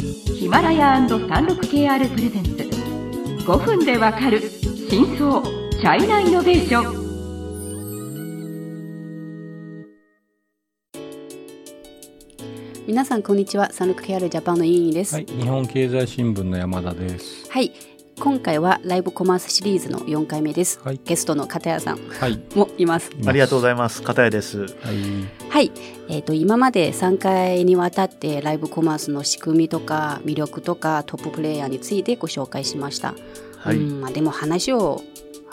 ヒマラヤ &36KR プレゼンツ。5分でわかる真相チャイナイノベーション。皆さんこんにちは。サンルク KR ジャパンの委員です。はい、日本経済新聞の山田です。はい今回はライブコマースシリーズの4回目です、はいゲストの片谷さんはい。もいますありがとうございいます。片谷です。はい。はい、えー、と今まで3回にわたってライブコマースの仕組みとか魅力とかトッププレイヤーについてご紹介しました、はい。うんまあ、でも話を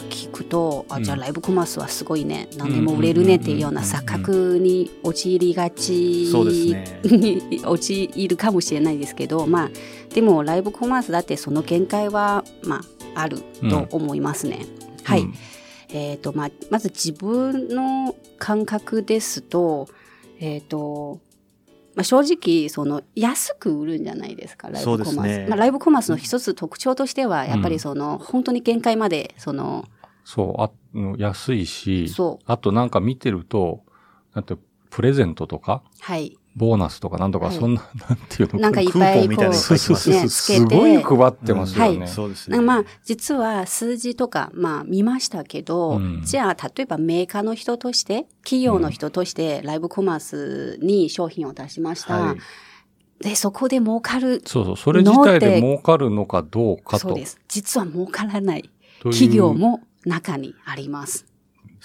聞くとあじゃあうん。ライブコマースはすごいね、何でも売れるねっていうような錯覚に陥りがち に陥るかもしれないですけどまあでもライブコマースだってその限界はまああると思いますね。はい、うん。えーとまあ、まず自分の感覚ですと,、えーとまあ、正直その安く売るんじゃないですかライブコマース、ね。まあ、ライブコマースの一つ特徴としてはやっぱりその、本当に限界までそのそう、あうん安いし、そう。あとなんか見てると、だってプレゼントとか、はいボーナスとかなんとか、はいそんな、なんていうのなんかいっクぱいこーポンみたいなのう書いてますねすごい配ってますよね。はいそうですね。まあ実は数字とかまあ見ましたけど、うんじゃあ例えばメーカーの人として企業の人としてライブコマースに商品を出しました、はい。でそこで儲かるそうそう、それ自体で儲かるのかどうかと。そうです実は儲からない企業も中にあります。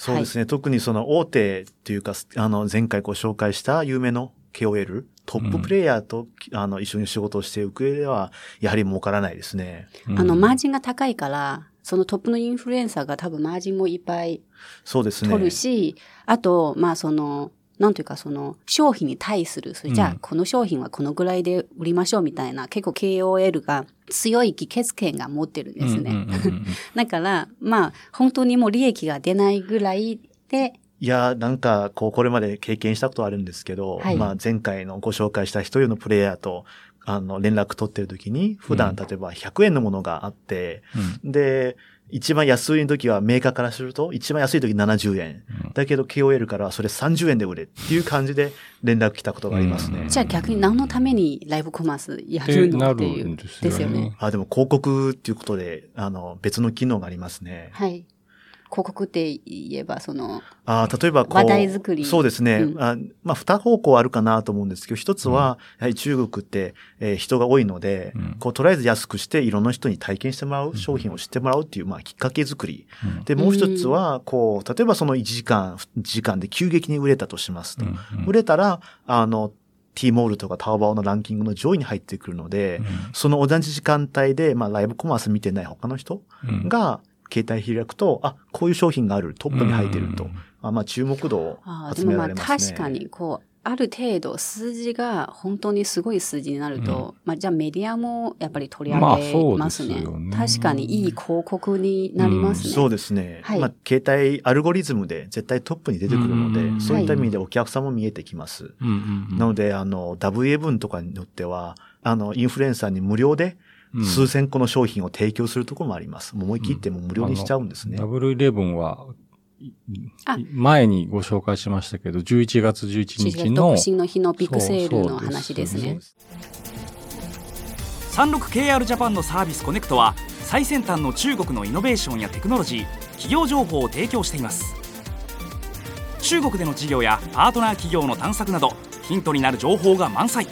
そうですね。特にその大手っていうか、あの、前回ご紹介した有名の KOL、トッププレイヤーと、あの、一緒に仕事をしていく上では、やはり儲からないですね。うんあのマージンが高いからそのトップのインフルエンサーが多分マージンもいっぱいそうですね。取るし、あとまあそのなんというかその商品に対する、それじゃうんあこの商品はこのぐらいで売りましょうみたいな結構 KOL が強い議決権が持ってるんですね。うんうんうんうん だからまあ本当にもう利益が出ないぐらいでいや、なんか、こう、これまで経験したことあるんですけど、はいまあ、前回のご紹介した一人のプレイヤーと、あの、連絡取ってる時に、普段、うん例えば100円のものがあって、で、一番安い時はメーカーからすると、一番安い時70円。うんだけど KOL からはそれ30円で売れっていう感じで連絡来たことがありますね。うんじゃあ逆に何のためにライブコマースやってるのっていう。んですよね。ですよねあ、でも広告っていうことで、あの、別の機能がありますね。はい。広告って言えばそのあ例えばこう。話題作り。そうですね。うん。あまあ、二方向あるかなと思うんですけど、一つは、やはり中国って、えー人が多いので、うん。こう、とりあえず安くして、いろんな人に体験してもらう、商品を知ってもらうっていう、まあ、きっかけ作り。うん。で、もう一つは、こう、例えばその1時間、1時間で急激に売れたとしますと。うん。うん。売れたら、あの、T モールとかタオバオのランキングの上位に入ってくるので、その同じ時間帯で、まあ、ライブコマース見てない他の人うん。が、携帯開くと、あ、こういう商品がある、トップに入ってると。うんあまあ、注目度を集あーでもまあめられますね。確かにこうある程度数字が本当にすごい数字になると、まあじゃあメディアもやっぱり取り上げますね,、まあそうですよね確かにいい広告になりますね。そうですね。はいまあ、携帯アルゴリズムで絶対トップに出てくるので、うんそういった意味でお客さんも見えてきます。うんうんうんなので、あの、WA 分とかによっては、あの、インフルエンサーに無料でうん数千個の商品を提供するところもあります。もう思い切ってもう無料にしちゃうんですね。ダブルイレブンは、前にご紹介しましたけど、11月11日独の、身の日のビッグセールの話ですね。36KR ジャパンのサービスコネクトは最先端の中国のイノベーションやテクノロジー企業情報を提供しています。中国での事業やパートナー企業の探索などヒントになる情報が満載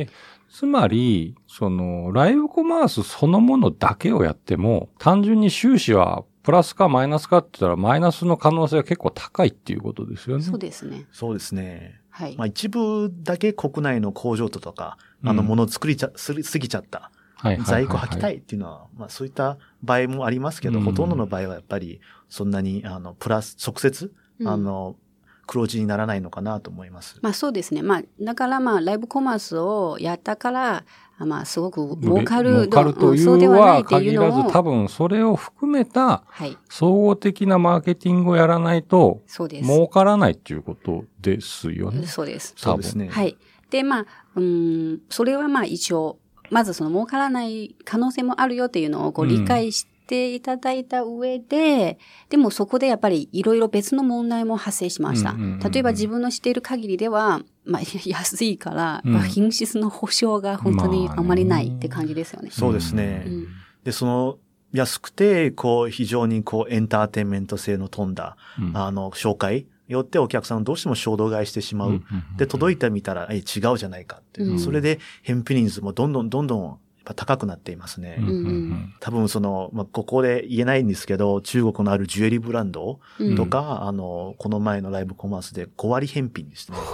えつまり、その、ライブコマースそのものだけをやっても、単純に収支はプラスかマイナスかって言ったら、マイナスの可能性が結構高いっていうことですよね。そうですね。そうですね。はい。まあ、一部だけ国内の工場とか、あの、うんものを作りちゃ、すりすぎちゃった。はいはいはいはい在庫履きたいっていうのは、まあそういった場合もありますけど、うんほとんどの場合はやっぱり、そんなに、あの、プラス、直接、うんあの、黒字にならないのかなと思います。まあそうですね。まあだからまあライブコマースをやったから、あまあすごく儲かる儲かるというんそうではないうはっていう限らず。多分それを含めたはい。総合的なマーケティングをやらないと、そうです。儲からないっていうことですよね。そうです。そうですね。はい。で、まあ、うん、それはまあ一応、まずその儲からない可能性もあるよっていうのをこううん理解していただいた上で、でもそこでやっぱりいろいろ別の問題も発生しました。例えば自分の知っている限りでは、まあ、安いから、うんまあ品質の保証が本当にまあまりないって感じですよね。そうですね。うんで、その、安くて、こう、非常にこう、エンターテインメント性の飛んだ、うんあの、紹介によってお客さんどうしても衝動買いしてしまう。で、届いてみたら、え、違うじゃないかっていう。うんそれで、返品率もどんどんどんどん、高くなっていますね。うんうん多分その、まあ、ここで言えないんですけど、中国のあるジュエリーブランドうんとか、あの、この前のライブコマースで5割返品ですね。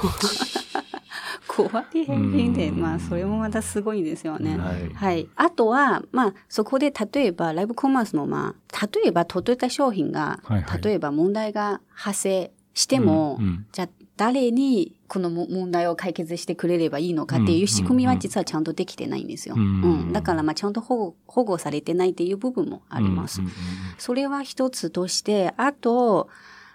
小割返品で、うんまあ、それもまたすごいですよね。はい。はい。あとは、まあ、そこで例えば、ライブコマースの、まあ、例えば届いた商品が、はいはい例えば問題が発生しても、うんうんじゃあ、誰にこのも問題を解決してくれればいいのかっていう仕組みは実はちゃんとできてないんですよ。ううんん。だから、まあ、ちゃんと保護、保護されてないっていう部分もあります。それは一つとして、あと、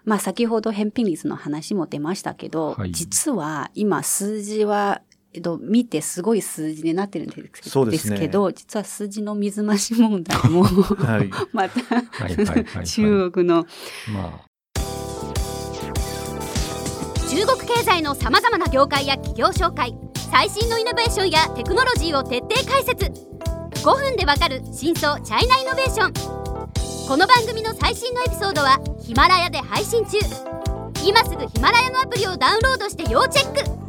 まあ先ほど返品率の話も出ましたけど、はい実は今数字は、えっと、見てすごい数字になってるんですけど、実は数字の水増し問題も、はい。また、はいはいはいはい 中国の、ま中国経済のさまざまな業界や企業紹介最新のイノベーションやテクノロジーを徹底解説。5分でわかる真相チャイナイノベーション。この番組の最新のエピソードはヒマラヤで配信中。今すぐヒマラヤのアプリをダウンロードして要チェック。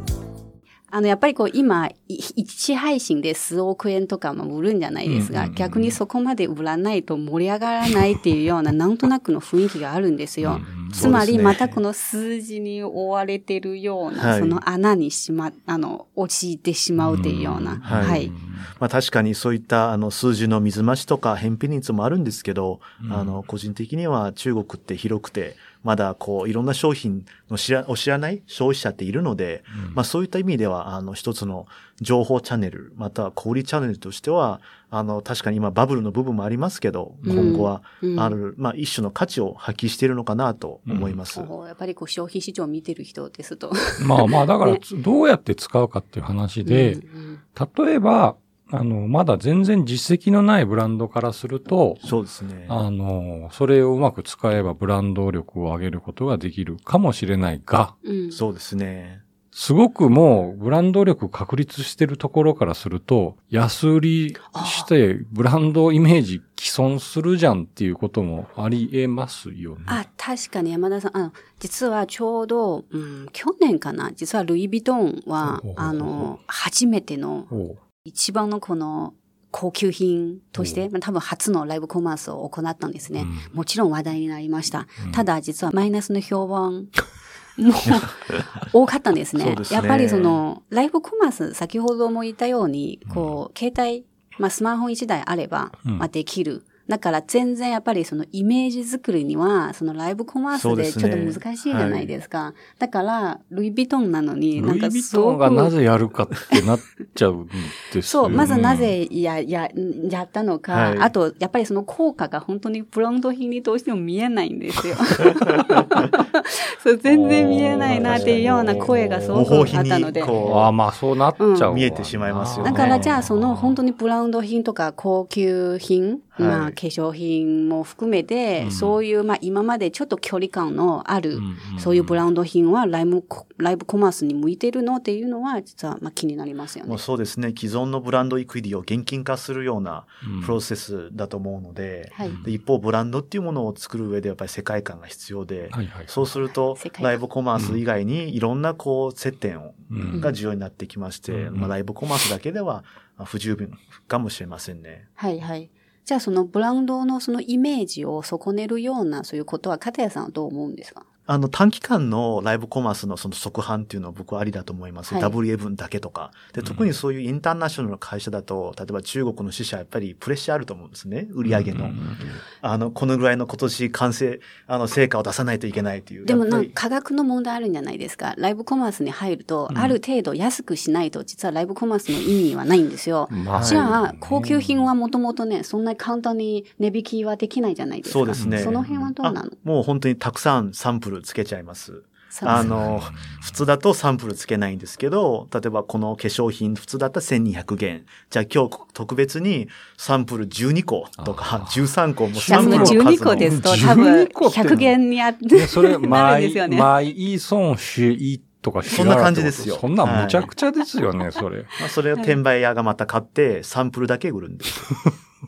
あの、やっぱりこう今、い一配信で数億円とかも売るんじゃないですが、逆にそこまで売らないと盛り上がらないっていうような、なんとなくの雰囲気があるんですよ。つまり、またこの数字に追われてるような、はい。その穴にしま、あの、落ちてしまうっていうような、うんはい。はい。まあ確かにそういったあの数字の水増しとか返品率もあるんですけど、うん。あの個人的には中国って広くて、まだこういろんな商品の知ら、を知らない消費者っているので、うん。まあそういった意味では、あの一つの情報チャンネル、または小売チャンネルとしては、あの確かに今バブルの部分もありますけど、うん今後はうんある、まあ一種の価値を発揮しているのかなと思います。こうやっぱりこう消費市場を見てる人ですと。まあまあ、だから ね、どうやって使うかっていう話で、うん例えば、あの、まだ全然実績のないブランドからすると、そうですね。あの、それをうまく使えばブランド力を上げることができるかもしれないが、うんそうですね。すごくもうブランド力確立してるところからすると、安売りしてブランドイメージ既存するじゃんっていうこともあり得ますよね。あ、確かに山田さん、あの、実はちょうど、うん、去年かな、実はルイ・ヴィトンはあの、初めての、一番のこの、高級品として、まあ多分初のライブコマースを行ったんですね。もちろん話題になりました。うん。ただ、実はマイナスの評判も多かったんですね。すねやっぱりその、ライブコマース、先ほども言ったように、こう、携帯、まあ、スマホ1台あれば、うんまあ、できる。だから全然やっぱりそのイメージ作りには、そのライブコマースでちょっとね難しいじゃないですか。だから、ルイ・ヴィトンなのに、なルイ・んかヴィすごくトンがなぜやるかってなっちゃうんですよ そう、ね。まずなぜや、や、やったのか、はいあと、やっぱりその効果が本当にブランド品にどうしても見えないんですよ。そう、全然見えないなっていうような声がすごくあったので。ああ、こまあそうなっちゃううん見えてしまいますよねだからじゃあその本当にブランド品とか高級品、はいまあ化粧品も含めて、うんそういうまあ今までちょっと距離感のある、うんうんそういうブランド品はライブコライブコマースに向いてるのっていうのは実はまあ気になりますよね。そうですね。既存のブランドイクイディを現金化するようなうんプロセスだと思うので、はい。で一方ブランドっていうものを作る上でやっぱり世界観が必要で、はいはい。そうするとライブコマース以外にいろんなこう接点を、うんが重要になってきまして、うんまあ、ライブコマースだけではまあ不十分かもしれませんね。はいはい。じゃあそのブランドのそのイメージを損ねるようなそういうことは片谷さんはどう思うんですか？あの短期間のライブコマースのその即販っていうのは僕はありだと思います。はい WA だけとか。で、特にそういうインターナショナルの会社だと、例えば中国の支社はやっぱりプレッシャーあると思うんですね。売り上げの。あの、このぐらいの今年完成、あの、成果を出さないといけないという。でもなんか価格の問題あるんじゃないですか？ライブコマースに入ると、うんある程度安くしないと、実はライブコマースの意味はないんですよ。まじゃあ、高級品はもともとね、そんなに簡単に値引きはできないじゃないですか。そうですね。その辺はどうなの？あもう本当にたくさんサンプルつけちゃいます。あの、普通だとサンプルつけないんですけど、例えばこの化粧品、普通だったら1200元。じゃあ今日特別にサンプル12個とか13個もサンプルの数の12個ですと多分12個って100元にあってで、それ、なるん毎ですよ、ね。毎一損しいとかそんな感じですよそんなんむちゃくちゃですよね、それ。まあ、それを転売屋がまた買って、サンプルだけ売るんです。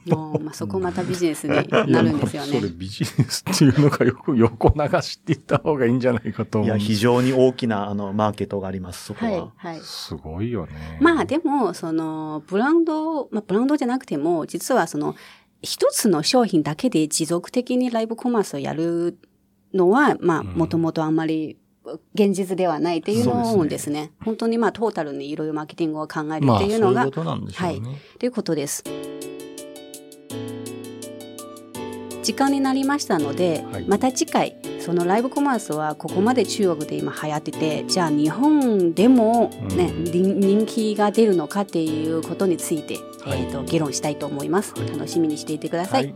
もうまあ、そこまたビジネスになるんですよそれね。ビジネスっていうのがよく横流しって言った方がいいんじゃないかと思う。いや、非常に大きな、あの、マーケットがあります、そこは。はい、はい。すごいよね。まあでも、その、ブランド、まあブランドじゃなくても、実はその、一つの商品だけで持続的にライブコマースをやるのは、まあ、うんもともとあんまり現実ではないっていうのをそうでですね。本当にまあ、トータルにいろいろマーケティングを考えるまあ、っていうのが、そういうことなんでしょうね。ということです。時間になりましたので、はい。また次回そのライブコマースはここまで中国で今流行っててじゃあ日本でも、ねうん。人人気が出るのかっていうことについて、はい。えー、と議論したいと思います、はい。楽しみにしていてください